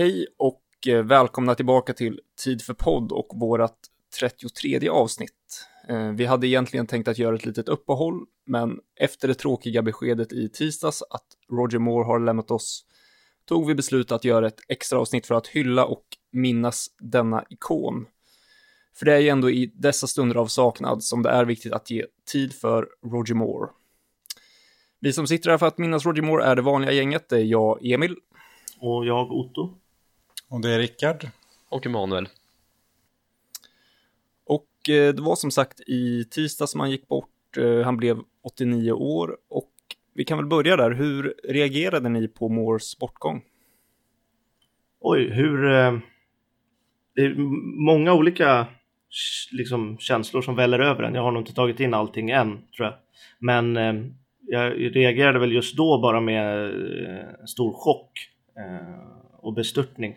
Hej och eh, välkomna tillbaka till Tid för podd och vårat 33 avsnitt. Eh, vi hade egentligen tänkt att göra ett litet uppehåll, men efter det tråkiga beskedet i tisdags att Roger Moore har lämnat oss tog vi beslut att göra ett extra avsnitt för att hylla och minnas denna ikon. För det är ju ändå i dessa stunder av saknad som det är viktigt att ge tid för Roger Moore. Vi som sitter här för att minnas Roger Moore är det vanliga gänget. Det är jag, Emil. Och jag, Otto. Och det är Rickard. Och Emanuel. Och eh, det var som sagt i tisdag som han gick bort. Eh, han blev 89 år och vi kan väl börja där. Hur reagerade ni på Moores bortgång? Oj, hur... Eh, det är många olika liksom, känslor som väller över en. Jag har nog inte tagit in allting än, tror jag. Men eh, jag reagerade väl just då bara med eh, stor chock eh, och bestörtning.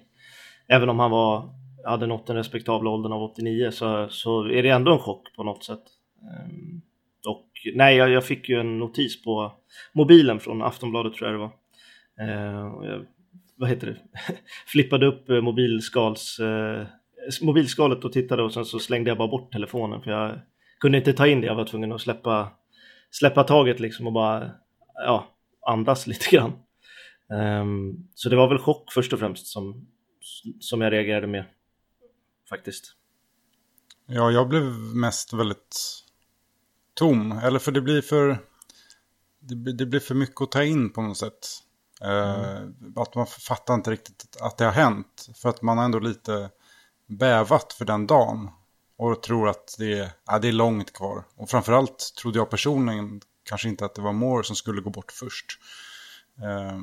Även om han var, hade nått den respektabla åldern av 89 så, så är det ändå en chock på något sätt. Ehm, och nej, jag, jag, fick ju en notis på mobilen från Aftonbladet tror jag det var. Ehm, och jag, vad heter det? Flippade upp eh, mobilskals, eh, mobilskalet och tittade och sen så slängde jag bara bort telefonen för jag kunde inte ta in det. Jag var tvungen att släppa, släppa taget liksom och bara ja, andas lite grann. Um, så det var väl chock först och främst som, som jag reagerade med faktiskt. Ja, jag blev mest väldigt tom. Eller för det blir för... Det, det blir för mycket att ta in på något sätt. Mm. Uh, att man fattar inte riktigt att det har hänt. För att man har ändå lite bävat för den dagen. Och tror att det är, ja, det är långt kvar. Och framförallt trodde jag personligen kanske inte att det var Moore som skulle gå bort först. Uh,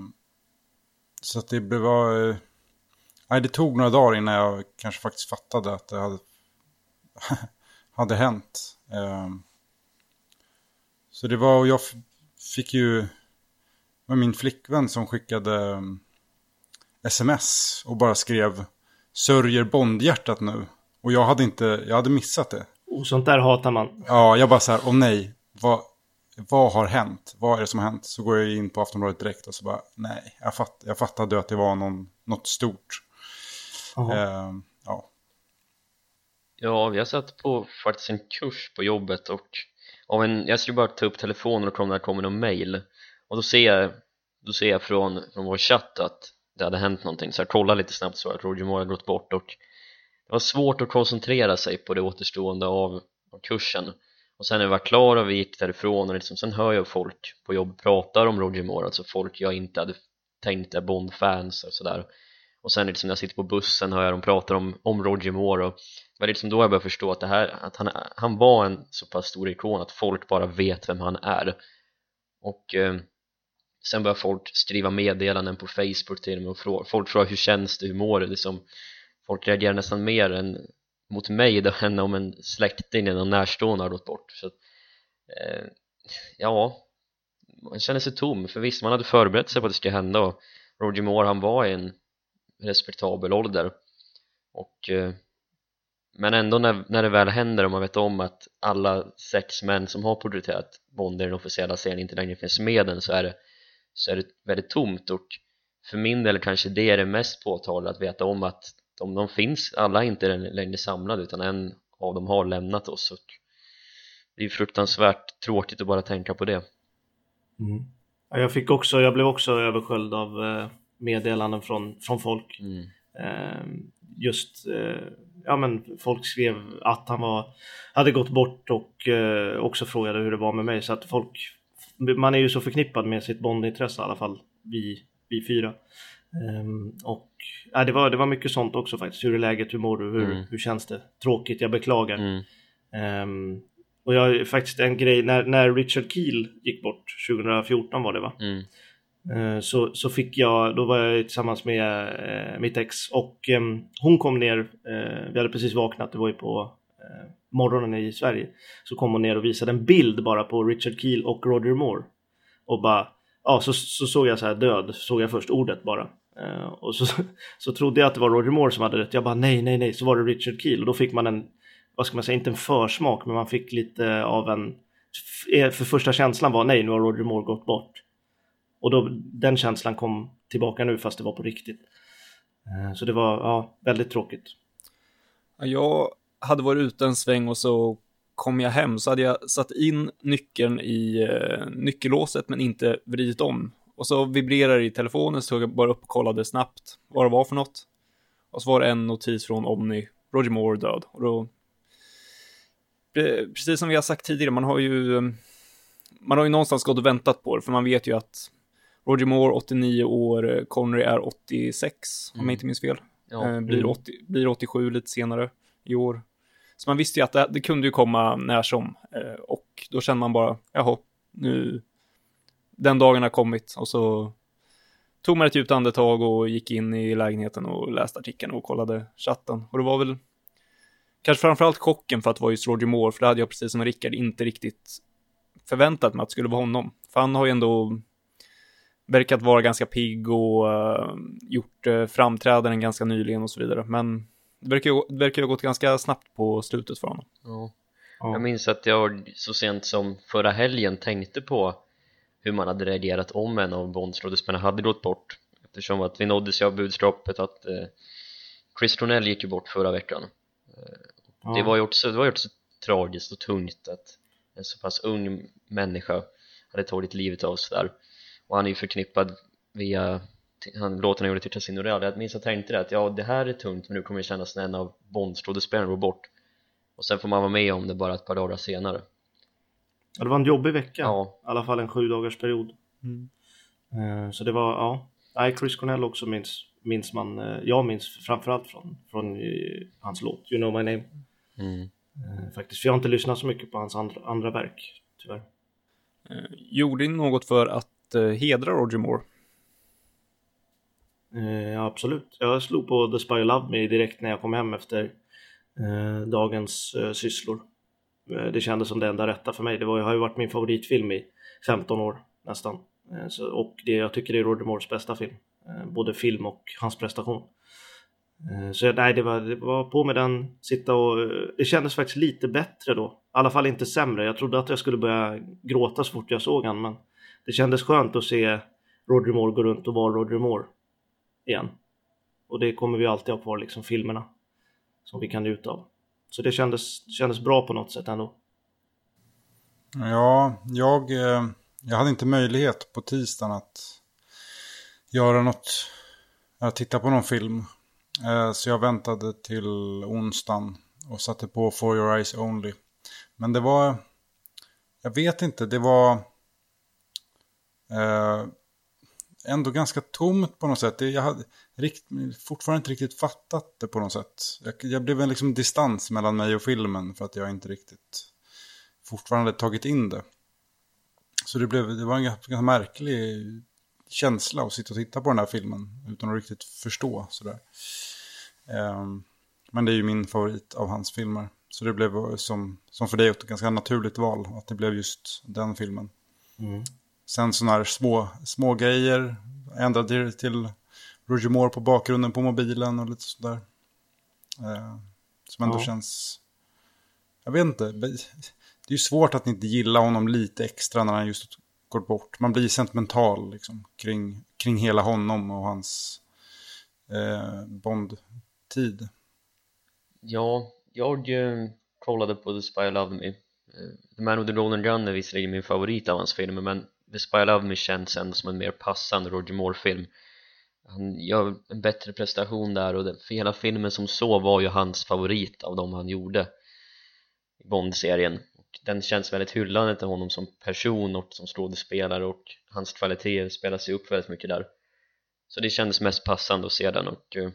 så att det var... Nej, det tog några dagar innan jag kanske faktiskt fattade att det hade, hade hänt. Ehm, så det var, och jag fick ju med min flickvän som skickade sms och bara skrev sörjer Bondhjärtat nu. Och jag hade inte, jag hade missat det. Och sånt där hatar man. Ja, jag bara så här, åh nej, vad, vad har hänt? Vad är det som har hänt? Så går jag in på Aftonbladet direkt och så bara, nej, jag, fatt, jag fattade att det var någon, något stort. Eh, ja. Ja, vi har satt på faktiskt en kurs på jobbet och av en, jag skulle bara ta upp telefonen och kolla när det kommer någon mail. Och då ser jag, då ser jag från, från vår chatt att det hade hänt någonting. Så jag kollade lite snabbt så att Roger Moore hade gått bort och det var svårt att koncentrera sig på det återstående av, av kursen. Och sen när vi var klara och vi gick därifrån och liksom, sen hör jag folk på jobb pratar om Roger Moore, alltså folk jag inte hade tänkt är Bond-fans och sådär och sen liksom när jag sitter på bussen hör jag dem prata om, om Roger Moore och det var liksom då jag började förstå att, det här, att han, han var en så pass stor ikon att folk bara vet vem han är. Och eh, sen började folk skriva meddelanden på Facebook till mig och fråga, folk frågar hur känns det, hur mår du? Liksom, folk reagerar nästan mer än mot mig då än om en släkting eller närstående har gått bort. Så eh, ja man känner sig tom för visst man hade förberett sig på att det skulle hända och Roger Moore han var en respektabel ålder. Och eh, men ändå när, när det väl händer och man vet om att alla sex män som har porträtterat Bond i den officiella serien inte längre finns med den så är det, så är det väldigt tomt. Och för min del kanske det är det mest påtagliga att veta om att de, de finns, alla är inte längre samlade utan en av dem har lämnat oss. Och det är fruktansvärt tråkigt att bara tänka på det. Mm. Jag fick också, jag blev också översköljd av eh, meddelanden från, från folk mm. Ehm, just, eh, ja men folk skrev att han var, hade gått bort och eh, också frågade hur det var med mig så att folk, man är ju så förknippad med sitt bondintresse i alla fall, vi, vi fyra Um, och ja, det, var, det var mycket sånt också faktiskt. Hur är läget? Hur mår du? Hur, mm. hur känns det? Tråkigt, jag beklagar. Mm. Um, och jag faktiskt en grej, när, när Richard Keel gick bort, 2014 var det va? Mm. Eh, så, så fick jag, då var jag tillsammans med eh, mitt ex och eh, hon kom ner, eh, vi hade precis vaknat, det var ju på eh, morgonen i Sverige. Så kom hon ner och visade en bild bara på Richard Keel och Roger Moore. Och bara, ja så, så såg jag så här död, såg jag först ordet bara. Eh, och så, så trodde jag att det var Roger Moore som hade rätt. Jag bara nej, nej, nej, så var det Richard Keel. Och då fick man en, vad ska man säga, inte en försmak, men man fick lite av en, för första känslan var nej, nu har Roger Moore gått bort. Och då, den känslan kom tillbaka nu fast det var på riktigt. Eh, så det var ja, väldigt tråkigt. Jag hade varit ute en sväng och så kom jag hem så hade jag satt in nyckeln i eh, nyckellåset men inte vridit om. Och så vibrerade det i telefonen så tog jag bara upp och kollade snabbt vad det var för något. Och så var det en notis från Omni, Roger Moore död. Och då, eh, precis som vi har sagt tidigare, man har ju man har ju någonstans gått och väntat på det, för man vet ju att Roger Moore 89 år, Connery är 86, mm. om jag inte minns fel. Ja. Eh, blir, 80, mm. blir 87 lite senare i år. Så man visste ju att det, det kunde ju komma när som. Eh, och då kände man bara, jaha, nu, den dagen har kommit. Och så tog man ett djupt andetag och gick in i lägenheten och läste artikeln och kollade chatten. Och det var väl kanske framförallt chocken för att det var just Roger Moore, för det hade jag precis som Rickard inte riktigt förväntat mig att det skulle vara honom. För han har ju ändå verkat vara ganska pigg och uh, gjort uh, framträdanden ganska nyligen och så vidare. Men det verkar ju, det verkar ju ha gått ganska snabbt på slutet för honom. Ja. Jag minns att jag så sent som förra helgen tänkte på hur man hade reagerat om en av Bondskådespelarna hade gått bort eftersom att vi nåddes av budskapet att eh, Chris Cornell gick ju bort förra veckan eh, ja. det var ju också, det var ju också tragiskt och tungt att en så pass ung människa hade tagit livet av sig där och han är ju förknippad via han, låten han gjorde till Casino Real jag minns att jag tänkte det att ja det här är tungt men nu kommer det kännas när en av Bondskådespelarna går bort och sen får man vara med om det bara ett par dagar senare Ja, det var en jobbig vecka. Ja. I alla fall en sju dagars period. Mm. Uh, så det var, ja. Nej, Chris Cornell också minns, minns man. Uh, jag minns framförallt från, från uh, hans låt You know my name. Mm. faktiskt, för jag har inte lyssnat så mycket på hans andra, andra verk, tyvärr. gjorde ni något för att Eh, hedra Roger Moore? Eh, absolut. Jag slog på The Spy Love Me direkt när jag kom hem efter eh, dagens eh, sysslor. Eh, det kändes som det enda rätta för mig. Det var, har ju varit min favoritfilm i 15 år nästan. Eh, så, och det, jag tycker det är Roger Moores bästa film. Eh, både film och hans prestation. Så nej, det var, det var på med den, sitta och... Det kändes faktiskt lite bättre då. I alla fall inte sämre. Jag trodde att jag skulle börja gråta så fort jag såg han, men det kändes skönt att se Roger Moore gå runt och vara Roger Moore igen. Och det kommer vi alltid ha kvar, liksom filmerna som vi kan njuta av. Så det kändes, kändes bra på något sätt ändå. Ja, jag, eh, jag hade inte möjlighet på tisdagen att göra något, att titta på någon film. Eh, så jag väntade till onsdagen och satte på For Your Eyes Only. Men det var, jag vet inte, det var Eh, ändå ganska tomt på något sätt. Jag hade rikt, fortfarande inte riktigt fattat det på något sätt. Jag, jag blev en liksom distans mellan mig och filmen för att jag inte riktigt fortfarande tagit in det. Så det, blev, det var en ganska märklig känsla att sitta och titta på den här filmen utan att riktigt förstå sådär. Um, men det är ju min favorit av hans filmer. Så det blev eh, som, som för dig ett ganska naturligt val att det blev just den filmen. Mm. Sen sådana här små, små grejer, ändrade till Roger Moore på bakgrunden på mobilen och lite sådär. Eh, som ändå ja. känns, jag vet inte, det är ju svårt att inte gilla honom lite extra när han just går bort. Man blir sentimental liksom, kring, kring hela honom och hans eh, Bond-tid. Ja, jag eh, kollade på The Spy Love Me. Eh, the Man with the Golden Gun är visserligen min favorit av hans filmer men Spy Love Me känns ändå som en mer passande Roger Moore-film. Han gör en bättre prestation där och för hela filmen som så var ju hans favorit av de han gjorde i Bond-serien. Och den känns väldigt hyllande till honom som person och som skådespelare och hans kvaliteter spelar sig upp väldigt mycket där. Så det kändes mest passande att se den och eh,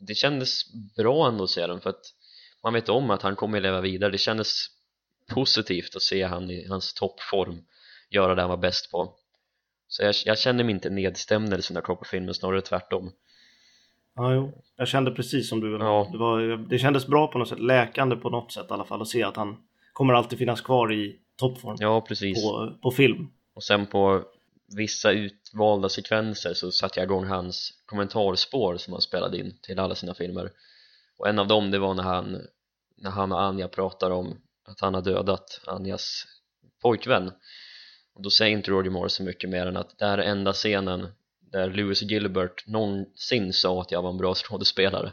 det kändes bra ändå att se den för att man vet om att han kommer att leva vidare. Det kändes positivt att se han i hans toppform göra det han var bäst på så jag, jag känner mig inte nedstämd eller sådana på filmen, snarare tvärtom Ja, jo. Jag kände precis som du ja. det, var, det kändes bra på något sätt, läkande på något sätt i alla fall att se att han kommer alltid finnas kvar i toppform ja, precis. På, på film och sen på vissa utvalda sekvenser så satte jag igång hans kommentarspår som han spelade in till alla sina filmer och en av dem det var när han när han och Anja pratar om att han har dödat Anjas pojkvän då säger inte Roger Moore så mycket mer än att det här är enda scenen där Lewis Gilbert någonsin sa att jag var en bra skådespelare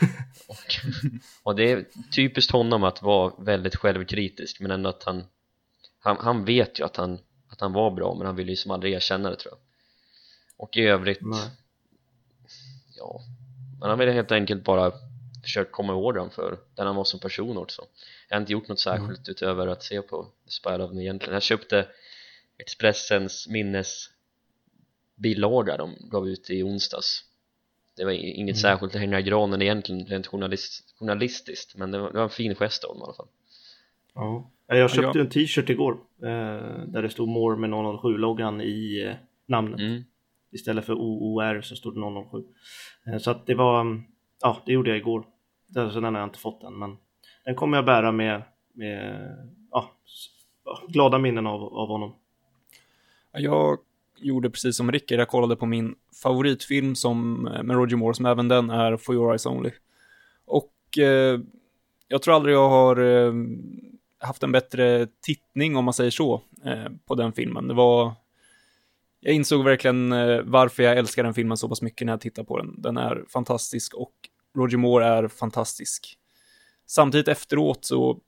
och, och det är typiskt honom att vara väldigt självkritisk men ändå att han han, han vet ju att han, att han var bra men han vill ju som aldrig erkänna det tror jag och i övrigt Nej. ja men han vill helt enkelt bara försökt komma ihåg honom för den han var som person också jag har inte gjort något särskilt mm. utöver att se på Spider-Man egentligen jag köpte Expressens minnesbilaga de gav ut i onsdags. Det var inget mm. särskilt att hänga i granen egentligen rent journalist, journalistiskt men det var, det var en fin gest av dem i alla fall. Ja, jag köpte ja. en t-shirt igår eh, där det stod More med 007-loggan i eh, namnet. Mm. istället för OOR så stod det 007 eh, så att det var, ja det gjorde jag igår. Så den har jag inte fått än men den kommer jag bära med, med ja, glada minnen av, av honom jag gjorde precis som Rickard, jag kollade på min favoritfilm som, eh, med Roger Moore, som även den är For Your Eyes Only. Och eh, jag tror aldrig jag har eh, haft en bättre tittning, om man säger så, eh, på den filmen. Det var... Jag insåg verkligen eh, varför jag älskar den filmen så pass mycket när jag tittar på den. Den är fantastisk och Roger Moore är fantastisk. Samtidigt efteråt så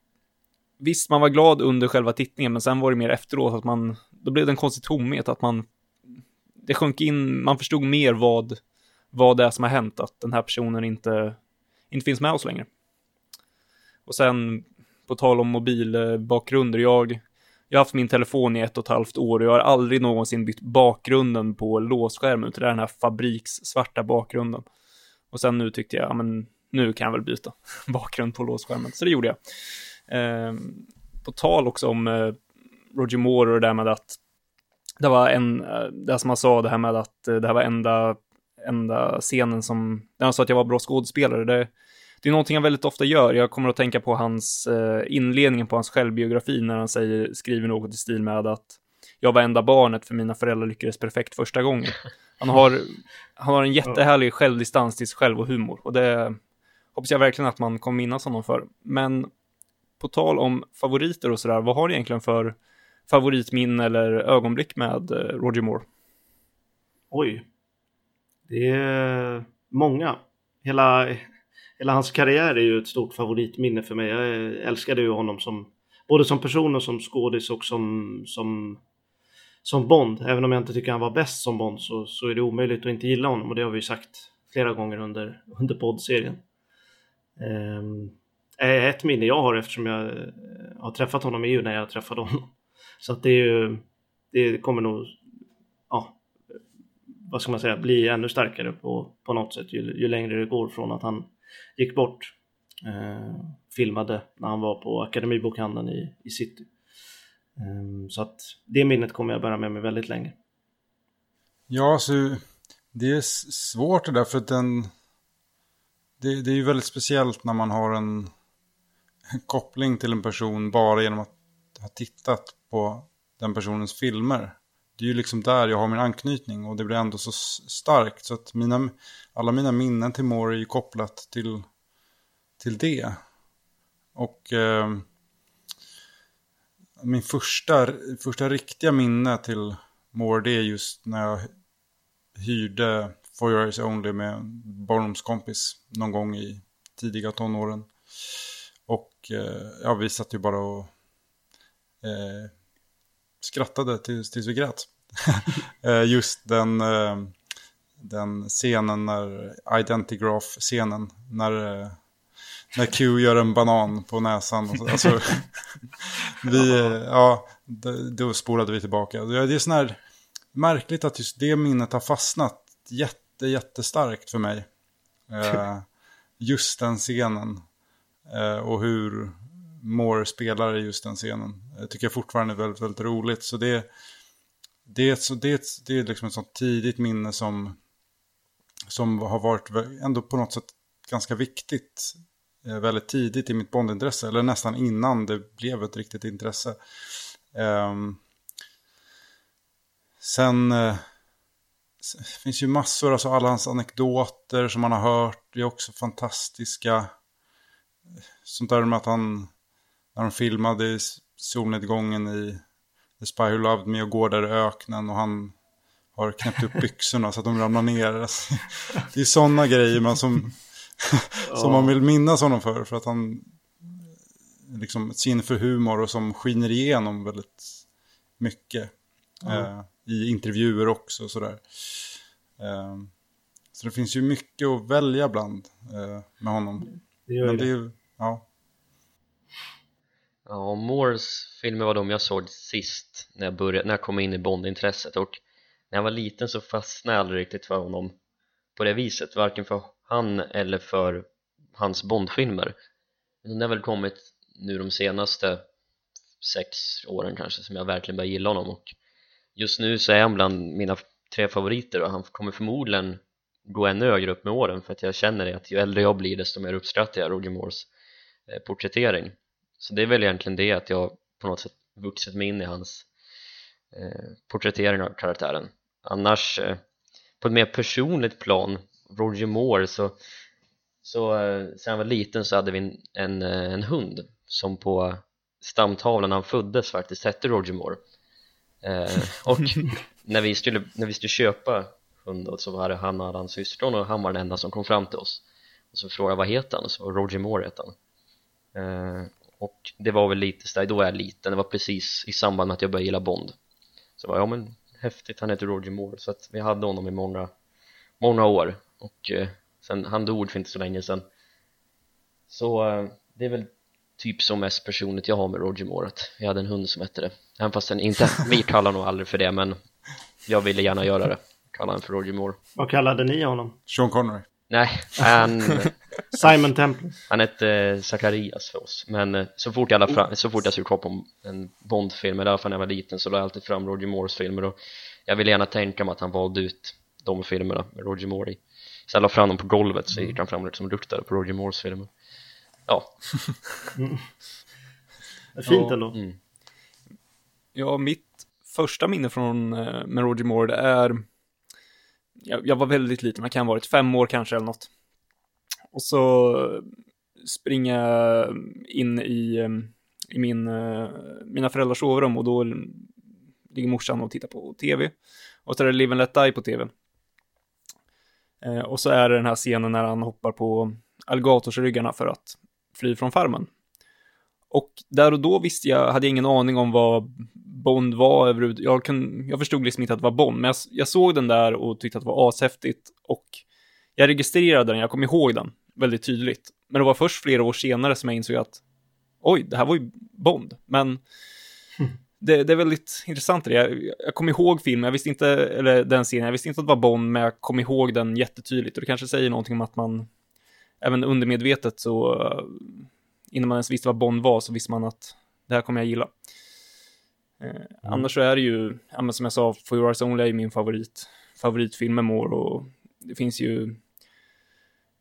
visst, man var glad under själva tittningen, men sen var det mer efteråt att man, då blev det en konstig tomhet, att man, det sjönk in, man förstod mer vad, vad det är som har hänt, att den här personen inte, inte finns med oss längre. Och sen, på tal om mobilbakgrunder, jag, jag har haft min telefon i ett och ett halvt år och jag har aldrig någonsin bytt bakgrunden på låsskärmen, utan det är den här fabrikssvarta bakgrunden. Och sen nu tyckte jag, ja men nu kan jag väl byta bakgrund på låsskärmen, så det gjorde jag. Eh, på tal också om eh, Roger Moore och det där med att det var en, eh, det som han sa, det här med att eh, det här var enda, enda scenen som, där han sa att jag var bra skådespelare, det, det är någonting han väldigt ofta gör. Jag kommer att tänka på hans eh, inledningen på hans självbiografi när han säger, skriver något i stil med att jag var enda barnet för mina föräldrar lyckades perfekt första gången. Han har, han har en jättehärlig självdistans till sig själv och humor och det hoppas jag verkligen att man kommer minnas honom för. Men på tal om favoriter och sådär, vad har du egentligen för favoritminne eller ögonblick med eh, Roger Moore? Oj. Det är många. Hela, hela hans karriär är ju ett stort favoritminne för mig. Jag älskade ju honom som både som person och som skådis och som, som, som Bond. Även om jag inte tycker han var bäst som Bond så, så är det omöjligt att inte gilla honom och det har vi sagt flera gånger under, under poddserien. Um, ett minne jag har eftersom jag har träffat honom är ju när jag träffade honom. Så att det är ju, det kommer nog, ja, vad ska man säga, bli ännu starkare på, på något sätt ju, ju längre det går från att han gick bort. Eh, filmade när han var på Akademibokhandeln i, i city. Eh, så att det minnet kommer jag bära med mig väldigt länge. Ja, så det är svårt det där för att den... Det, det är ju väldigt speciellt när man har en koppling till en person bara genom att har tittat på den personens filmer. Det är ju liksom där jag har min anknytning och det blir ändå så starkt. Så att mina, alla mina minnen till Moore är ju kopplat till, till det. Och eh, min första, första riktiga minne till Moore det är just när jag hyrde For Your Eyes Only med en barndomskompis någon gång i tidiga tonåren. Och eh, ja, vi satt ju bara och eh, skrattade tills, tills vi grät. Eh, just den, eh, den scenen när, Identigraph-scenen, när, eh, när Q gör en banan på näsan. Alltså, vi, eh, ja, då spolade vi tillbaka. Det är sån här märkligt att just det minnet har fastnat jätte, jättestarkt för mig. Eh, just den scenen. Eh, och hur Moore spelar i just den scenen. Jag tycker jag fortfarande är väldigt, väldigt roligt. Så det, det, är, så det, är, det är liksom ett sånt tidigt minne som, som har varit ändå på något sätt ganska viktigt. Eh, väldigt tidigt i mitt bondintresse, eller nästan innan det blev ett riktigt intresse. Um, sen uh, finns ju massor, alltså alla hans anekdoter som man har hört, det är också fantastiska sånt där med att han, när de filmade solnedgången i The Spy Who Loved Me och går där i öknen och han har knäppt upp byxorna så att de ramlar ner. Alltså, det är sådana grejer man som, som man vill minnas honom för. För att han liksom sin för humor och som skiner igenom väldigt mycket. Mm. Eh, I intervjuer också och sådär. Eh, så det finns ju mycket att välja bland eh, med honom. Det gör Men det. det ja. Ja, Moores filmer var de jag såg sist när jag, började, när jag kom in i Bondintresset. Och när jag var liten så fastnade jag aldrig riktigt för honom på det viset, varken för han eller för hans Bondfilmer. Men det har väl kommit nu de senaste sex åren kanske som jag verkligen börjar gilla honom. Och just nu så är han bland mina tre favoriter och han kommer förmodligen gå ännu högre upp med åren för att jag känner det att ju äldre jag blir desto mer uppskattar jag Roger Moores eh, porträttering så det är väl egentligen det att jag på något sätt vuxit mig in i hans eh, porträttering av karaktären. Annars eh, på ett mer personligt plan Roger Moore så så eh, sen jag var liten så hade vi en, en, eh, en hund som på stamtavlan när han föddes faktiskt hette Roger Moore. Eh, och när vi, skulle, när vi skulle köpa hund så var det han och hans syskon och han var den enda som kom fram till oss. Och så frågade jag vad heter han? Och så var Roger Moore heter han. Eh, och det var väl lite sådär, då var jag liten, det var precis i samband med att jag började gilla Bond. Så var ja men häftigt, han heter Roger Moore. Så att vi hade honom i många, många år. Och eh, sen han dog för inte så länge sedan. Så eh, det är väl typ som mest personligt jag har med Roger Moore att jag hade en hund som hette det. Även fast den inte, vi kallar nog aldrig för det men jag ville gärna göra det. Kalla honom för Roger Moore. Vad kallade ni honom? Sean Connery. Nej, han... Simon Temple Han hette eh, Zacharias för oss Men eh, så fort jag, fram, så fort jag skulle kolla på en Bond-film, i alla fall när jag var liten så la jag alltid fram Roger Moores filmer och jag ville gärna tänka mig att han valde ut de filmerna med Roger Moore i Så jag la fram dem på golvet så gick han fram och liksom luktade på Roger Moores filmer Ja mm. Fint ändå mm. Ja, mitt första minne från eh, med Roger Moore det är jag, jag var väldigt liten, man kan ha varit fem år kanske eller något. Och så eh, springer eh, jag in i, eh, i min, mina föräldrars sovrum och då ligger morsan och tittar på tv. Och så är det Live and Let Die på tv. Och så är det den här scenen när han hoppar på alligatorsryggarna för att fly från farmen. Och där och då visste jag, hade jag ingen aning om vad Bond var överhuvudtaget. Jag, kan, jag förstod liksom inte att det var Bond, men jag, jag, såg den där och tyckte att det var ashäftigt. Och jag registrerade den, jag kom ihåg den väldigt tydligt. Men det var först flera år senare som jag insåg att oj, det här var ju Bond. Men mm. det, det, är väldigt intressant det. Jag, jag kom ihåg filmen, jag visste inte, eller den scenen, jag visste inte att det var Bond, men jag kom ihåg den jättetydligt. Och det kanske säger någonting om att man, även undermedvetet så innan man ens visste vad Bond var så visste man att det här kommer jag gilla. Eh, mm. Annars så är det ju, ja, som jag sa, For Your Eyes Only är min favorit, favoritfilm med Moore och det finns ju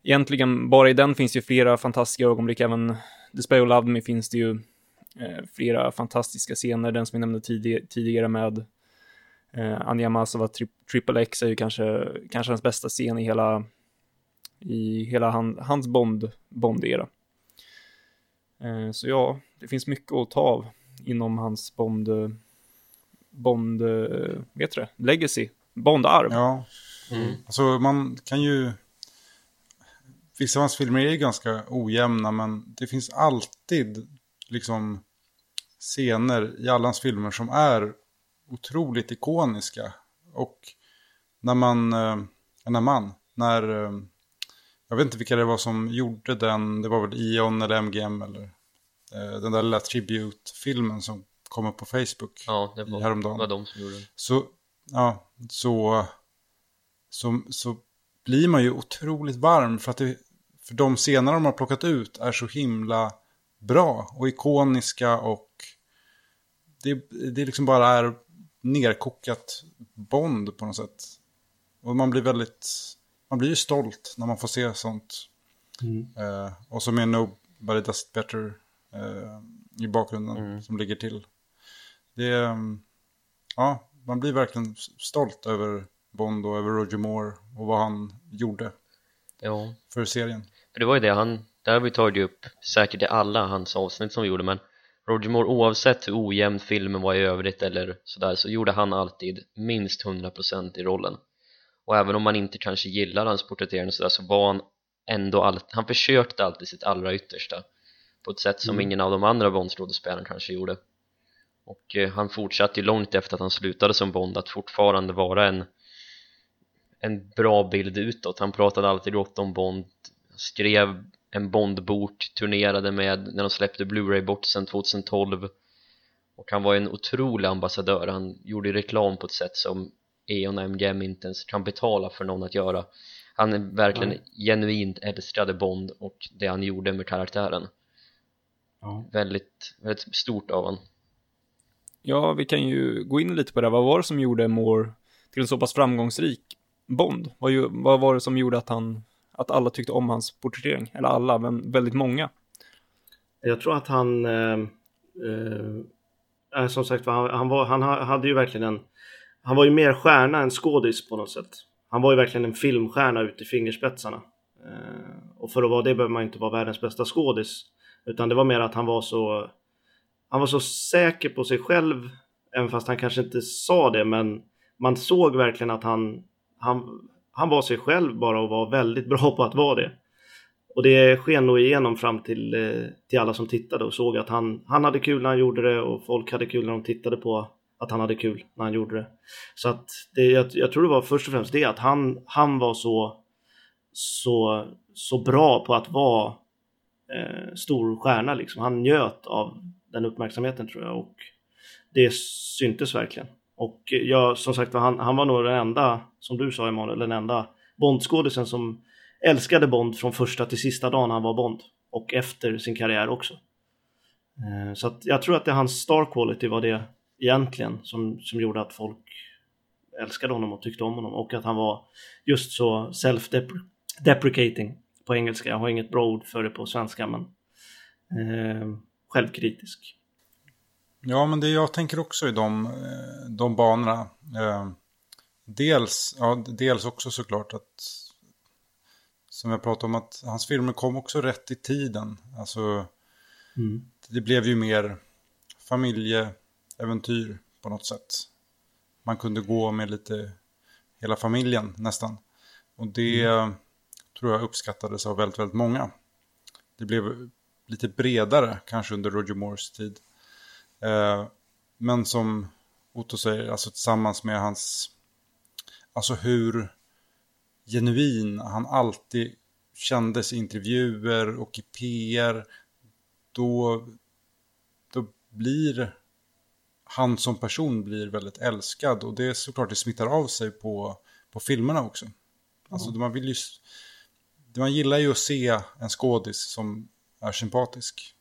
egentligen bara i den finns ju flera fantastiska ögonblick, även The Spy Who Loved Me finns det ju eh, flera fantastiska scener, den som vi nämnde tid tidigare med eh, Anja Masova, tri Triple X är ju kanske, kanske hans bästa scen i hela i hela han, hans Bond, Bond-era. Eh, så ja, det finns mycket att ta av inom hans Bond, Bond, vet du det, legacy, Bond-arv. Ja, mm. alltså man kan ju, vissa av hans filmer är ganska ojämna, men det finns alltid liksom scener i alla hans filmer som är otroligt ikoniska. Och när man, eh, när man, när eh, jag vet inte vilka det var som gjorde den. Det var väl Ion eller MGM eller eh, den där lilla tribute-filmen som kommer på Facebook ja, det var, häromdagen. var de som gjorde den. Så, ja, så, så, så blir man ju otroligt varm för att det, för de scener de har plockat ut är så himla bra och ikoniska och det, det liksom bara är nerkokat Bond på något sätt. Och man blir väldigt man blir ju stolt när man får se sånt. Mm. Eh, och så med Nobody Does It Better eh, i bakgrunden mm. som ligger till. Det är, mm, ja, man blir verkligen stolt över Bond och över Roger Moore och vad han gjorde ja. för serien. För det var ju det, han, där har vi tagit upp säkert i alla hans avsnitt som vi gjorde, men Roger Moore oavsett hur ojämn filmen var i övrigt eller sådär så gjorde han alltid minst 100% i rollen. Och även om man inte kanske gillar hans porträtterande sådär så var han ändå allt, han försökte alltid sitt allra yttersta på ett sätt som mm. ingen av de andra Bond-skådespelarna kanske gjorde. Och eh, han fortsatte ju långt efter att han slutade som Bond att fortfarande vara en en bra bild utåt, han pratade alltid gott om Bond skrev en Bond-bok, turnerade med när de släppte Blu-ray-boxen 2012 och han var en otrolig ambassadör, han gjorde reklam på ett sätt som E.ON och MGM inte ens kan betala för någon att göra han är verkligen mm. genuint älskade Bond och det han gjorde med karaktären ja. väldigt, väldigt stort av honom Ja, vi kan ju gå in lite på det. Vad var det som gjorde Moore till en så pass framgångsrik Bond? Vad, ju, vad var det som gjorde att han, att alla tyckte om hans porträttering? Eller alla, men väldigt många. Jag tror att han, eh, eh, eh som sagt han, han, var, han hade ju verkligen en, han var ju mer stjärna än skådis på något sätt. Han var ju verkligen en filmstjärna ut i fingerspetsarna. Eh, och för att vara det behöver man inte vara världens bästa skådis. Utan det var mer att han var så han var så säker på sig själv, även fast han kanske inte sa det, men man såg verkligen att han, han, han var sig själv bara och var väldigt bra på att vara det. Och det sken nog igenom fram till, eh, till alla som tittade och såg att han, han hade kul när han gjorde det och folk hade kul när de tittade på att han hade kul när han gjorde det. Så att det, jag, jag tror det var först och främst det att han, han var så, så, så bra på att vara eh, stor stjärna liksom. Han njöt av den uppmärksamheten tror jag och det syntes verkligen. Och eh, jag, som sagt han, han var nog den enda, som du sa Emanuel, den enda Bondskådisen som älskade Bond från första till sista dagen han var Bond och efter sin karriär också. Eh, så att jag tror att det hans star quality var det egentligen som, som gjorde att folk älskade honom och tyckte om honom och att han var just så self-deprecating på engelska. Jag har inget bra ord för det på svenska men eh, självkritisk. Ja, men det jag tänker också i de, eh, de banorna. Eh, dels, ja, dels också såklart att som jag pratade om att hans filmer kom också rätt i tiden. Alltså, mm. det blev ju mer familjeäventyr på något sätt. Man kunde gå med lite hela familjen nästan. Och det mm. tror jag uppskattades av väldigt, väldigt många. Det blev lite bredare kanske under Roger Moores tid. Eh, men som Otto säger, alltså tillsammans med hans, alltså hur genuin han alltid kändes i intervjuer och i PR, då, då blir han som person blir väldigt älskad och det är såklart det smittar av sig på, på filmerna också. Alltså mm. man vill ju, man gillar ju att se en skådis som är sympatisk.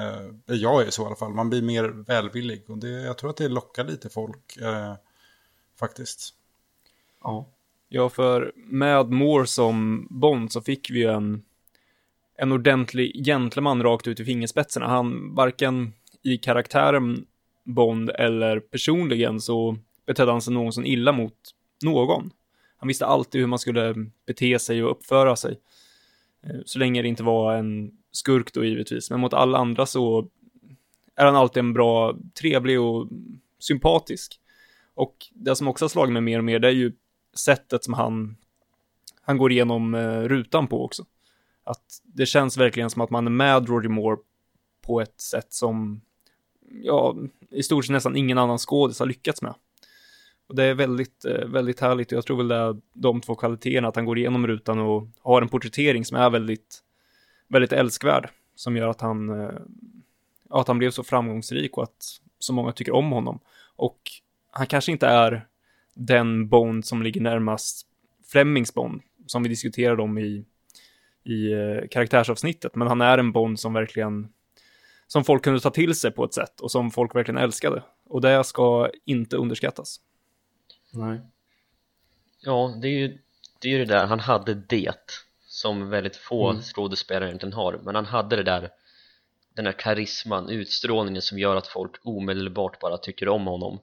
Eh, jag är så i alla fall, man blir mer välvillig och det, jag tror att det lockar lite folk eh, faktiskt. Ja. ja, för med Moore som Bond så fick vi ju en, en ordentlig gentleman rakt ut i fingerspetsarna. Han varken i karaktären Bond eller personligen så betedde han sig någonsin illa mot någon. Han visste alltid hur man skulle bete sig och uppföra sig. Eh, så länge det inte var en skurk då givetvis, men mot alla andra så är han alltid en bra, trevlig och sympatisk. Och det som också har slagit mig mer och mer, det är ju sättet som han, han går igenom eh, rutan på också. Att det känns verkligen som att man är med Roger Moore på ett sätt som, ja, i stort sett nästan ingen annan skådis har lyckats med. Och det är väldigt, eh, väldigt härligt jag tror väl det är de två kvaliteterna, att han går igenom rutan och har en porträttering som är väldigt väldigt älskvärd som gör att han, eh, att han blev så framgångsrik och att så många tycker om honom. Och han kanske inte är den Bond som ligger närmast Flemings Bond som vi diskuterade om i, i eh, karaktärsavsnittet, men han är en Bond som verkligen som folk kunde ta till sig på ett sätt och som folk verkligen älskade. Och det ska inte underskattas. Nej. Ja, det är ju det, är ju det där, han hade det som väldigt få mm. skådespelare egentligen har men han hade det där den här karisman, utstrålningen som gör att folk omedelbart bara tycker om honom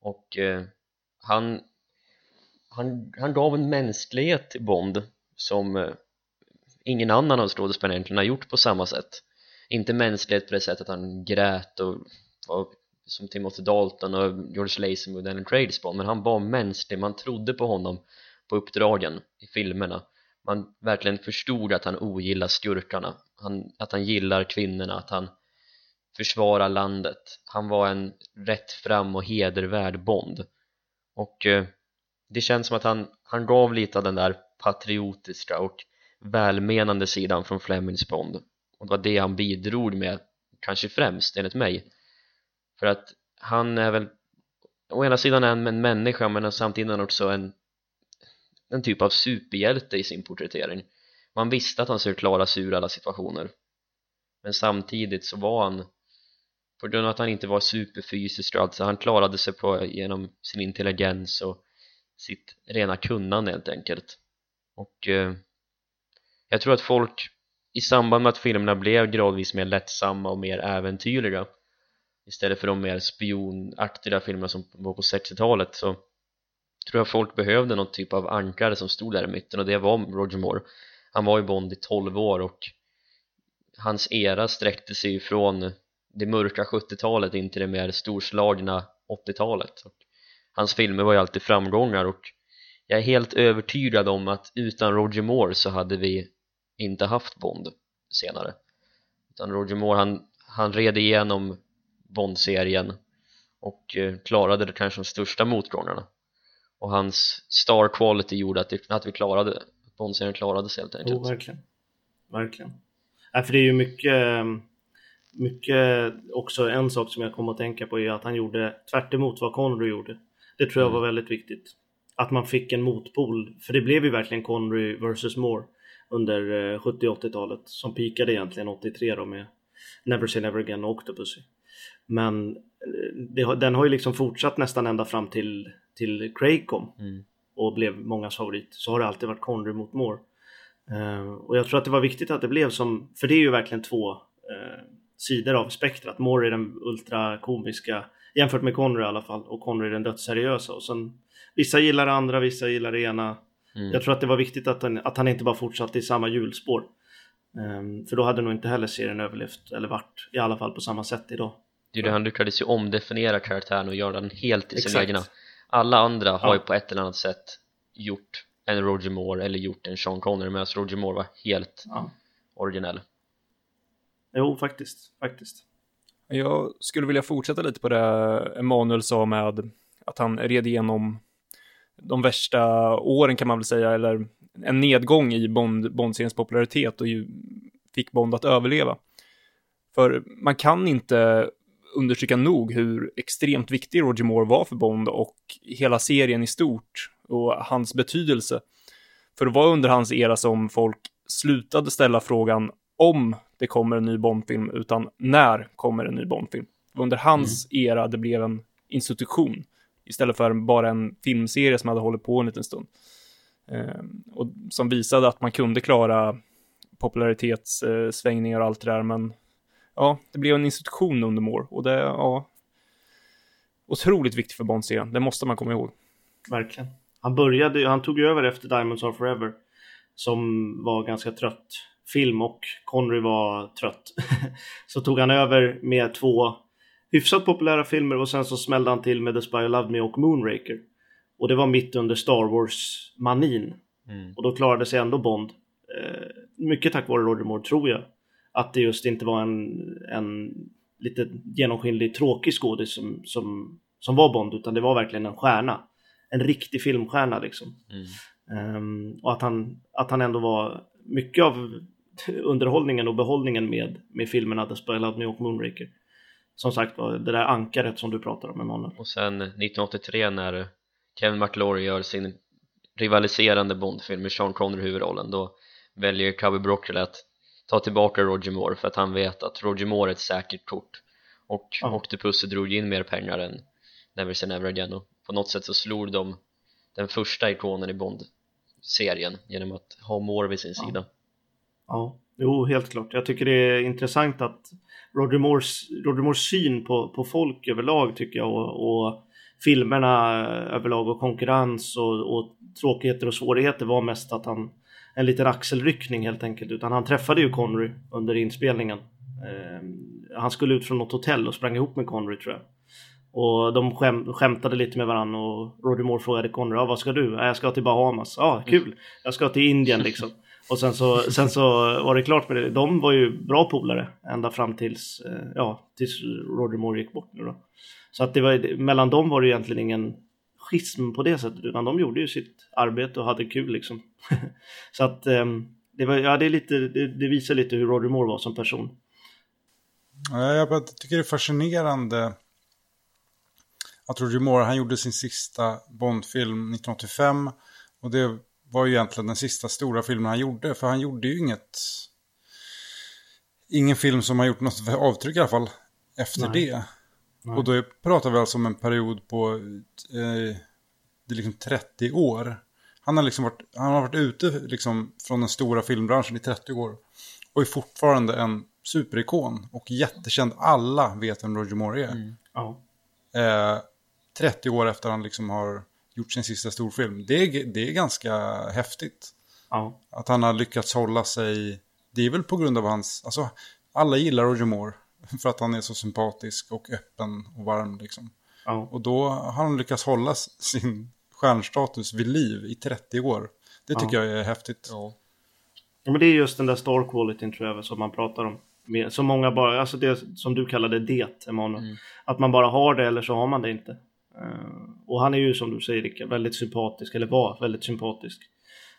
och eh, han, han, han gav en mänsklighet till Bond som eh, ingen annan av skådespelarna egentligen har gjort på samma sätt inte mänsklighet på det sättet att han grät och var som Timothy Dalton och George Lazenby och Daniel Tradespawn men han var mänsklig, man trodde på honom på uppdragen i filmerna. Man verkligen förstod att han ogillar skurkarna. Han, att han gillar kvinnorna, att han försvarar landet. Han var en rättfram och hedervärd Bond. Och eh, det känns som att han, han gav lite av den där patriotiska och välmenande sidan från Flemings Bond. Och det var det han bidrog med kanske främst enligt mig för att han är väl å ena sidan en, en människa men samtidigt är han också en en typ av superhjälte i sin porträttering. Man visste att han skulle klara sig ur alla situationer. Men samtidigt så var han på grund av att han inte var superfysisk och allt så han klarade sig på genom sin intelligens och sitt rena kunnande helt enkelt. Och eh, jag tror att folk i samband med att filmerna blev gradvis mer lättsamma och mer äventyrliga istället för de mer spionaktiga filmerna som var på 60-talet så tror jag folk behövde någon typ av ankare som stod där i mitten och det var Roger Moore. Han var i Bond i 12 år och hans era sträckte sig från det mörka 70-talet in till det mer storslagna 80-talet hans filmer var ju alltid framgångar och jag är helt övertygad om att utan Roger Moore så hade vi inte haft Bond senare. Utan Roger Moore han, han red igenom Bond-serien och eh, klarade det kanske de största motgångarna och hans star quality gjorde att, det, att vi klarade Bond-serien klarade sig helt enkelt. Oh, verkligen. Verkligen. Ja, för det är ju mycket, mycket också en sak som jag kom att tänka på är att han gjorde tvärt vad Connery gjorde. Det tror jag mm. var väldigt viktigt. Att man fick en motpol, för det blev ju verkligen Connery vs Moore under 70 och 80-talet som pikade egentligen 83 då med Never Say Never Again och Octopussy. Men eh, det, den har ju liksom fortsatt nästan ända fram till, till Craig kom mm. och blev mångas favorit. Så har det alltid varit Connery mot Moore. Uh, och jag tror att det var viktigt att det blev som, för det är ju verkligen två uh, sidor av spektrat. Moore är den ultrakomiska, jämfört med Connery i alla fall, och Connery är den dödsseriösa. Och sen, vissa gillar det andra, vissa gillar det ena. Mm. Jag tror att det var viktigt att han, att han inte bara fortsatte i samma hjulspår. Um, för då hade nog inte heller serien överlevt, eller varit i alla fall på samma sätt idag. Det är det han lyckades ju omdefiniera karaktären och göra den helt i sin egna Alla andra ja. har ju på ett eller annat sätt gjort en Roger Moore eller gjort en Sean Connery medan Roger Moore var helt ja. originell Jo, faktiskt, faktiskt Jag skulle vilja fortsätta lite på det Emanuel sa med att han red igenom de värsta åren kan man väl säga, eller en nedgång i Bond, Bond-seriens popularitet och ju fick Bond att överleva. För man kan inte understryka nog hur extremt viktig Roger Moore var för Bond och hela serien i stort och hans betydelse. För det var under hans era som folk slutade ställa frågan om det kommer en ny Bondfilm, utan när kommer en ny Bondfilm? Under hans mm. era det blev en institution, istället för bara en filmserie som hade hållit på en liten stund. Eh, och som visade att man kunde klara popularitetssvängningar och allt det där, men ja, det blev en institution under Moore och det, ja, otroligt viktigt för Bond-serien. Det måste man komma ihåg. Verkligen. Han började, han tog över efter Diamonds Are Forever som var ganska trött film och Connery var trött. så tog han över med två hyfsat populära filmer och sen så smällde han till med The Spy Who Loved Me och Moonraker. Och det var mitt under Star Wars-manin. Mm. Och då klarade sig ändå Bond. Eh, mycket tack vare Roger Moore, tror jag att det just inte var en, en lite genomskinlig tråkig skådis som, som, som var Bond utan det var verkligen en stjärna. En riktig filmstjärna liksom. Mm. Um, och att han, att han ändå var mycket av underhållningen och behållningen med, med filmerna The Love Me och Moonraker. Som sagt var, det där ankaret som du pratar om Emanuel. Och sen 1983 när Kevin McLaury gör sin rivaliserande Bondfilm med Sean Connery i huvudrollen då väljer Cubby Broccoli att ta tillbaka Roger Moore för att han vet att Roger Moore är ett säkert kort och ja. Octopussy drog in mer pengar än Never Say Never Again och på något sätt så slog de den första ikonen i Bond-serien genom att ha Moore vid sin ja. sida Ja, jo helt klart. Jag tycker det är intressant att Roger Moores, Roger Moores syn på, på folk överlag tycker jag och, och filmerna överlag och konkurrens och, och tråkigheter och svårigheter var mest att han en liten axelryckning helt enkelt utan han träffade ju Connery under inspelningen Eh, han skulle ut från något hotell och sprang ihop med Connery tror jag. Och de skäm, skämtade lite med varandra och Roger Moore frågade Connery, ah, vad ska du? jag ska till Bahamas. Ja, ah, kul. Jag ska till Indien liksom. Och sen så, sen så var det klart med det. De var ju bra polare ända fram tills, eh, ja, tills Roger Moore gick bort nu då. Så att det var, mellan dem var det egentligen ingen schism på det sättet, utan de gjorde ju sitt arbete och hade kul liksom. så att ehm, det, var, ja, det, är lite, det, det, visar lite hur Roger Moore var som person. Jag tycker det är fascinerande att Roger Moore, han gjorde sin sista Bondfilm 1985 och det var ju egentligen den sista stora filmen han gjorde, för han gjorde ju inget ingen film som har gjort något avtryck i alla fall efter Nej. det. Nej. Och då pratar vi alltså om en period på eh, det är liksom 30 år. Han har liksom varit, han har varit ute liksom från den stora filmbranschen i 30 år. Och är fortfarande en superikon och jättekänd. Alla vet vem Roger Moore är. Mm. Ja. Eh, 30 år efter han liksom har gjort sin sista storfilm. Det är, det är ganska häftigt. Ja. Att han har lyckats hålla sig. Det är väl på grund av hans, alltså alla gillar Roger Moore. För att han är så sympatisk och öppen och varm liksom. Ja. Och då har han lyckats hålla sin stjärnstatus vid liv i 30 år. Det tycker ja. jag är häftigt. Ja. ja. men det är just den där star quality tror jag som man pratar om. Med, som många bara, alltså det som du kallade det, Emanuel. Mm. Att man bara har det eller så har man det inte. Uh, och han är ju som du säger Rickard, väldigt sympatisk, eller var väldigt sympatisk.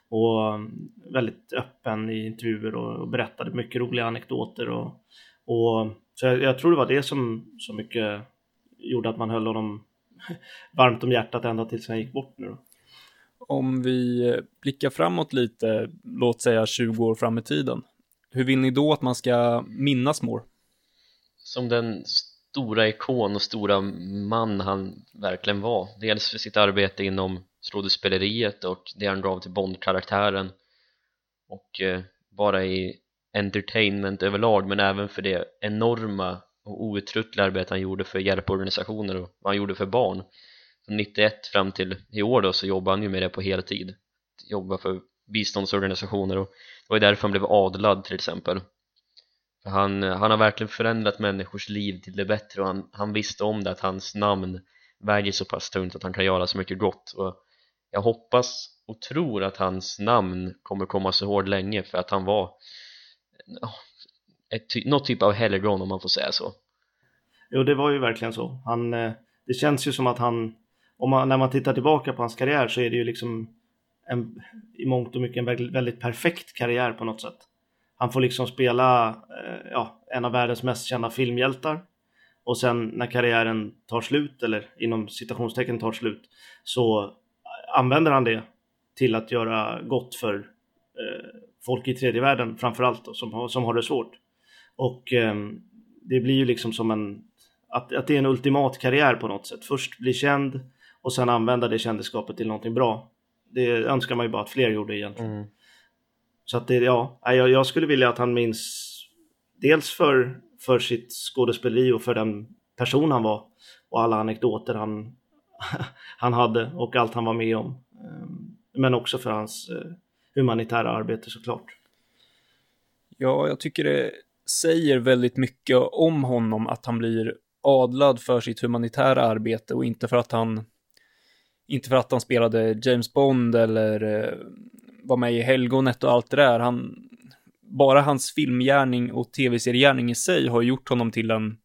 Och um, väldigt öppen i intervjuer och, och berättade mycket roliga anekdoter. Och, och, så jag, jag tror det var det som så mycket gjorde att man höll honom varmt om hjärtat ända tills han gick bort nu då. Om vi blickar framåt lite, låt säga 20 år fram i tiden. Hur vill ni då att man ska minnas Moore? Som den stora ikon och stora man han verkligen var. Dels för sitt arbete inom skådespeleriet och det han gav till Bond-karaktären och eh, bara i entertainment överlag men även för det enorma och outtröttliga arbete han gjorde för hjälporganisationer och vad han gjorde för barn. Från 91 fram till i år då så jobbade han ju med det på heltid. Jobba för biståndsorganisationer och det var ju därför han blev adlad till exempel. För han, han har verkligen förändrat människors liv till det bättre och han, han visste om det att hans namn väger så pass tungt att han kan göra så mycket gott. Och jag hoppas och tror att hans namn kommer komma så hård länge för att han var ett, något typ av helgon om man får säga så. Jo, det var ju verkligen så. Han, eh, det känns ju som att han, om man, när man tittar tillbaka på hans karriär så är det ju liksom en, i mångt och mycket en väldigt, väldigt perfekt karriär på något sätt. Han får liksom spela eh, ja, en av världens mest kända filmhjältar och sen när karriären tar slut, eller inom citationstecken tar slut, så använder han det till att göra gott för eh, folk i tredje världen framförallt då, som, som har det svårt. Och eh, det blir ju liksom som en, att, att det är en ultimat karriär på något sätt. Först bli känd och sen använda det kändisskapet till någonting bra. Det önskar man ju bara att fler gjorde egentligen. Mm. Så att det, ja, jag, jag skulle vilja att han minns dels för, för sitt skådespeleri och för den person han var och alla anekdoter han, han hade och allt han var med om. Ehm, men också för hans eh, humanitära arbete såklart. Ja, jag tycker det säger väldigt mycket om honom att han blir adlad för sitt humanitära arbete och inte för att han inte för att han spelade James Bond eller eh, var med i Helgonet och allt det där. Han, bara hans filmgärning och tv-seriegärning i sig har gjort honom till en,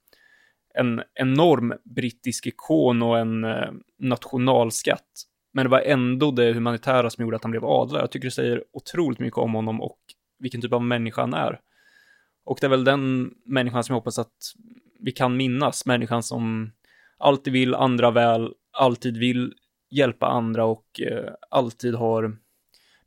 en enorm brittisk ikon och en eh, nationalskatt. Men det var ändå det humanitära som gjorde att han blev adlad. Jag tycker det säger otroligt mycket om honom och vilken typ av människa han är. Och det är väl den människan som jag hoppas att vi kan minnas, människan som alltid vill andra väl, alltid vill hjälpa andra och eh, alltid har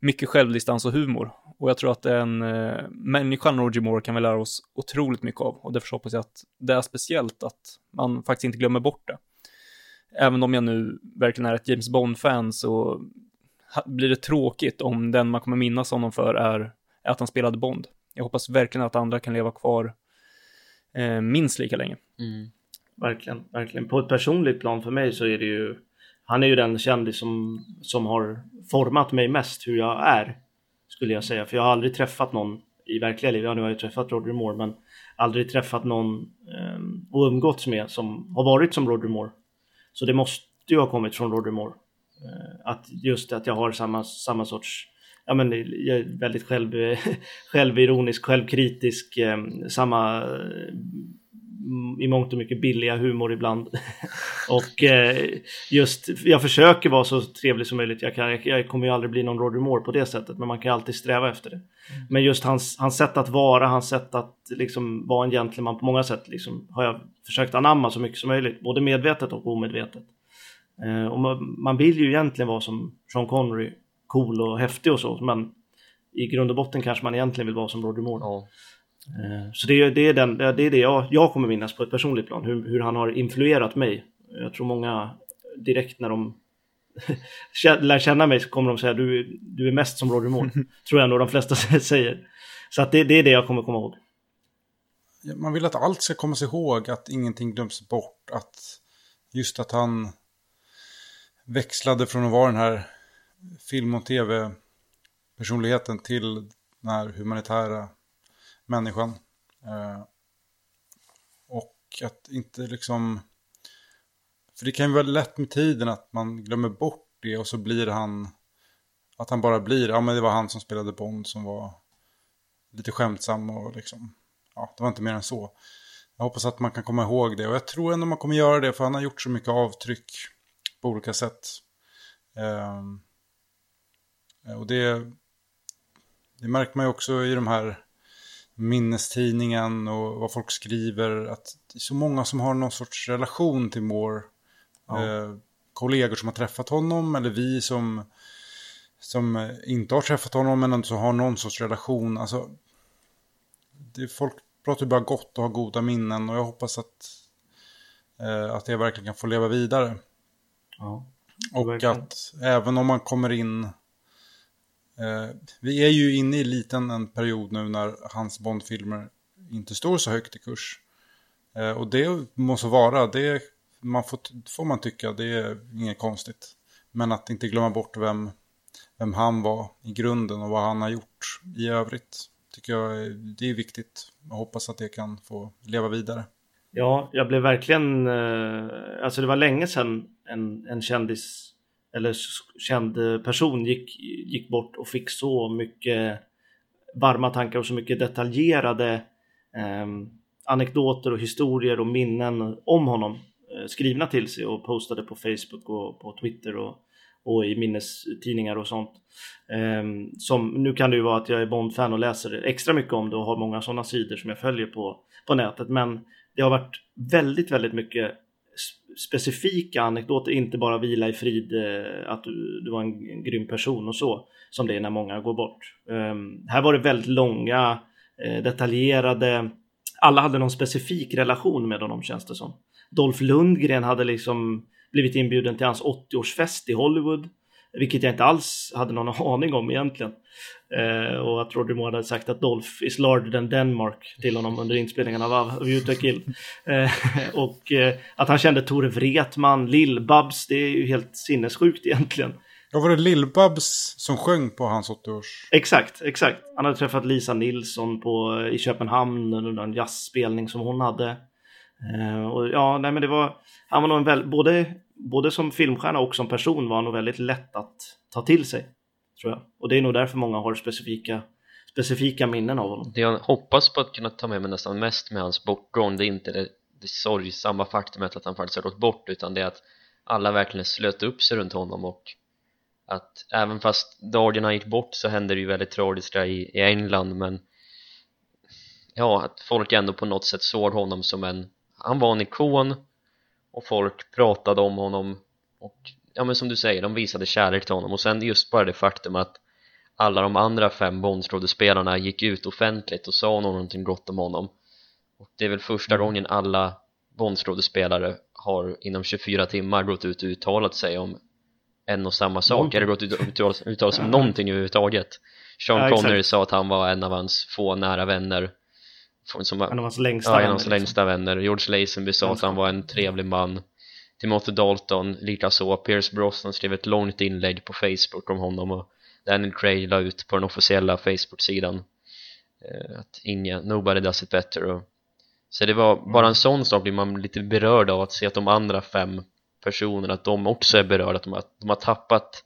mycket självdistans och humor. Och jag tror att en eh, människan Roger Moore kan vi lära oss otroligt mycket av. Och därför hoppas jag att det är speciellt att man faktiskt inte glömmer bort det. Även om jag nu verkligen är ett James Bond-fan så blir det tråkigt om den man kommer minnas honom för är, att han spelade Bond. Jag hoppas verkligen att andra kan leva kvar eh, minst lika länge. Mm. Verkligen, verkligen. På ett personligt plan för mig så är det ju han är ju den kändis som, som har format mig mest hur jag är, skulle jag säga. För jag har aldrig träffat någon i verkliga livet. Ja, nu har jag träffat Roger Moore men aldrig träffat någon eh, och umgåtts med som har varit som Roger Moore. Så det måste ju ha kommit från Roger Moore. Eh, att just att jag har samma, samma sorts ja, men jag är väldigt själv, självironisk, självkritisk, eh, samma eh, i mångt och mycket billiga humor ibland. och eh, just, jag försöker vara så trevlig som möjligt. Jag, kan, jag, kommer ju aldrig bli någon Roger Moore på det sättet, men man kan alltid sträva efter det. Mm. Men just hans, hans sätt att vara, hans sätt att liksom vara en gentleman på många sätt liksom, har jag försökt anamma så mycket som möjligt, både medvetet och omedvetet. Eh, och man, man, vill ju egentligen vara som Sean Connery, cool och häftig och så, men i grund och botten kanske man egentligen vill vara som Roger Moore. Ja. Eh, så det, det, är den, det är det jag, jag kommer minnas på ett personligt plan, hur, hur han har influerat mig. Jag tror många direkt när de lär känna mig så kommer de säga du, du är mest som Roger Moore. tror jag nog de flesta säger. Så att det, det är det jag kommer komma ihåg. Man vill att allt ska komma sig ihåg, att ingenting glöms bort. Att just att han växlade från att vara den här film och tv-personligheten till den här humanitära människan. Eh, och att inte liksom... För det kan ju vara lätt med tiden att man glömmer bort det och så blir han... Att han bara blir, ja men det var han som spelade Bond som var lite skämtsam och liksom... Ja, det var inte mer än så. Jag hoppas att man kan komma ihåg det och jag tror ändå man kommer göra det för han har gjort så mycket avtryck på olika sätt. Eh, och det, det märker man ju också i de här minnestidningen och vad folk skriver. Att det är så många som har någon sorts relation till Moore. Ja. Eh, kollegor som har träffat honom eller vi som, som inte har träffat honom men ändå har någon sorts relation. Alltså, det, folk pratar ju bara gott och har goda minnen och jag hoppas att, eh, att det verkligen kan få leva vidare. Ja, och verkligen. att även om man kommer in Eh, vi är ju inne i liten en period nu när hans Bondfilmer inte står så högt i kurs. Eh, och det måste vara, det man får, får man tycka, det är inget konstigt. Men att inte glömma bort vem, vem han var i grunden och vad han har gjort i övrigt. Tycker jag det är viktigt. Jag hoppas att det kan få leva vidare. Ja, jag blev verkligen, eh, alltså det var länge sedan en, en kändis eller känd person gick, gick bort och fick så mycket varma tankar och så mycket detaljerade eh, anekdoter och historier och minnen om honom eh, skrivna till sig och postade på Facebook och på Twitter och, och i minnestidningar och sånt. Eh, som, nu kan det ju vara att jag är Bond-fan och läser extra mycket om det och har många sådana sidor som jag följer på, på nätet men det har varit väldigt, väldigt mycket specifika anekdoter, inte bara vila i frid, eh, att du, du var en, en grym person och så, som det är när många går bort. Um, här var det väldigt långa, eh, detaljerade, alla hade någon specifik relation med honom känns det som. Dolph Lundgren hade liksom blivit inbjuden till hans 80-årsfest i Hollywood, vilket jag inte alls hade någon aning om egentligen. Eh, och att Roger Moore hade sagt att Dolph is larger than Denmark till honom under inspelningen av to Kill. Eh, och eh, att han kände Tore Wretman, Lill-Babs, det är ju helt sinnessjukt egentligen. Ja, var det Lill-Babs som sjöng på hans 80-års... Exakt, exakt. Han hade träffat Lisa Nilsson på, i Köpenhamn under en jazzspelning som hon hade. Eh, och ja, nej men det var, han var nog en väl, både, både som filmstjärna och som person var han nog väldigt lätt att ta till sig. Tror jag. Och det är nog därför många har specifika, specifika minnen av honom. Det jag hoppas på att kunna ta med mig nästan mest med hans bortgång det är inte det, det sorgsamma faktumet att han faktiskt har gått bort utan det är att alla verkligen slöt upp sig runt honom och att även fast dagarna gick bort så hände det ju väldigt tragiska i, i England men ja, att folk ändå på något sätt såg honom som en han var en ikon och folk pratade om honom. Och ja men som du säger, de visade kärlek till honom. Och sen just bara det faktum att alla de andra fem Bondskådespelarna gick ut offentligt och sa någonting gott om honom. Och det är väl första mm. gången alla Bondskådespelare har inom 24 timmar gått ut och uttalat sig om en och samma sak, någonting. eller gått ut och uttalat, uttalat sig om någonting överhuvudtaget. Sean ja, Connery sa att han var en av hans få nära vänner som, en av hans längsta ja, vänner, en av hans liksom. längsta vänner. George Lazenby sa att han var en trevlig man. Timothy Dalton likaså. Pierce Brosnan skrev ett långt inlägg på Facebook om honom och Daniel Craig la ut på den officiella Facebook-sidan eh, att inga, nobody does it better. Och, så det var bara en sån sak blir man lite berörd av att se att de andra fem personerna, att de också är berörda, att de har, de har tappat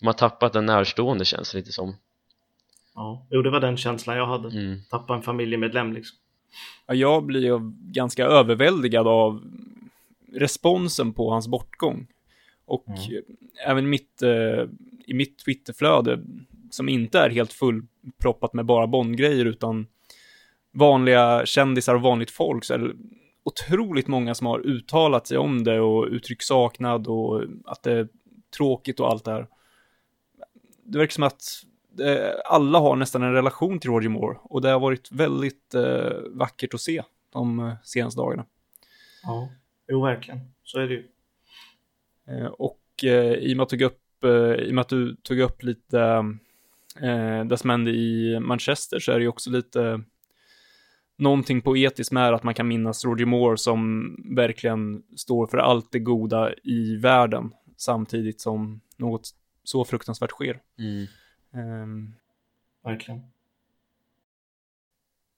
de har tappat en närstående känns det lite som Ja, jo det var den känslan jag hade, mm. tappa en familjemedlem liksom ja, Jag blir ju ganska överväldigad av responsen på hans bortgång och mm. även mitt, eh, i mitt Twitterflöde som inte är helt fullproppat med bara Bondgrejer utan vanliga kändisar och vanligt folk så är det otroligt många som har uttalat sig om det och uttryckt saknad och att det är tråkigt och allt det här. Det verkar som att alla har nästan en relation till Roger Moore och det har varit väldigt eh, vackert att se de eh, senaste dagarna. Ja, jo verkligen, så är det ju. Eh, och eh, i och med att, tog upp, eh, i och med att du tog upp lite eh, det som hände i Manchester så är det ju också lite någonting poetiskt med att man kan minnas Roger Moore som verkligen står för allt det goda i världen samtidigt som något så fruktansvärt sker. Mm. Um, verkligen.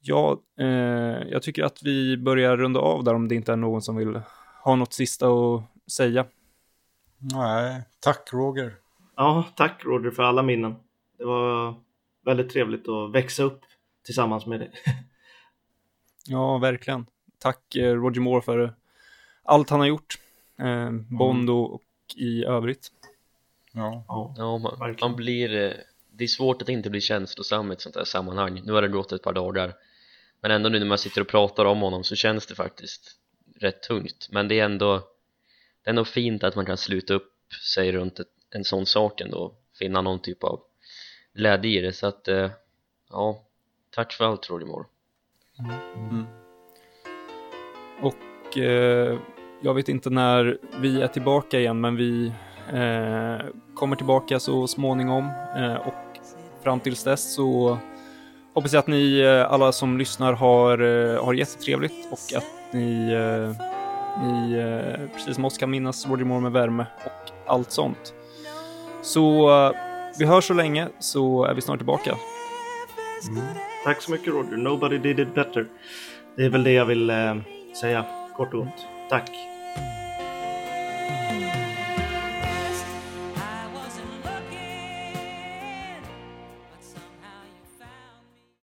Ja, eh, jag tycker att vi börjar runda av där om det inte är någon som vill ha något sista att säga. Nej, tack Roger. Ja, tack Roger för alla minnen. Det var väldigt trevligt att växa upp tillsammans med dig. ja, verkligen. Tack eh, Roger Moore för allt han har gjort. Eh, Bond och, och i övrigt. Ja, ja man, man, blir... Det är svårt att inte bli känslosam i ett sånt här sammanhang. Nu har det gått ett par dagar. Men ändå nu när man sitter och pratar om honom så känns det faktiskt rätt tungt. Men det är ändå, det är ändå fint att man kan sluta upp sig runt ett, en sån sak ändå. Finna någon typ av glädje i det så att eh, ja tack för allt Roger Moore mm. och eh, jag vet inte när vi är tillbaka igen men vi eh, kommer tillbaka så småningom eh, och fram tills dess så hoppas jag att ni eh, alla som lyssnar har, eh, har jättetrevligt och att ni, eh, ni precis som oss kan minnas Roger Moore med värme och allt sånt. Så vi hörs så länge så är vi snart tillbaka. Mm. Tack så mycket Roger. Nobody did it better. Det är väl det jag vill eh, säga kort och gott. Tack.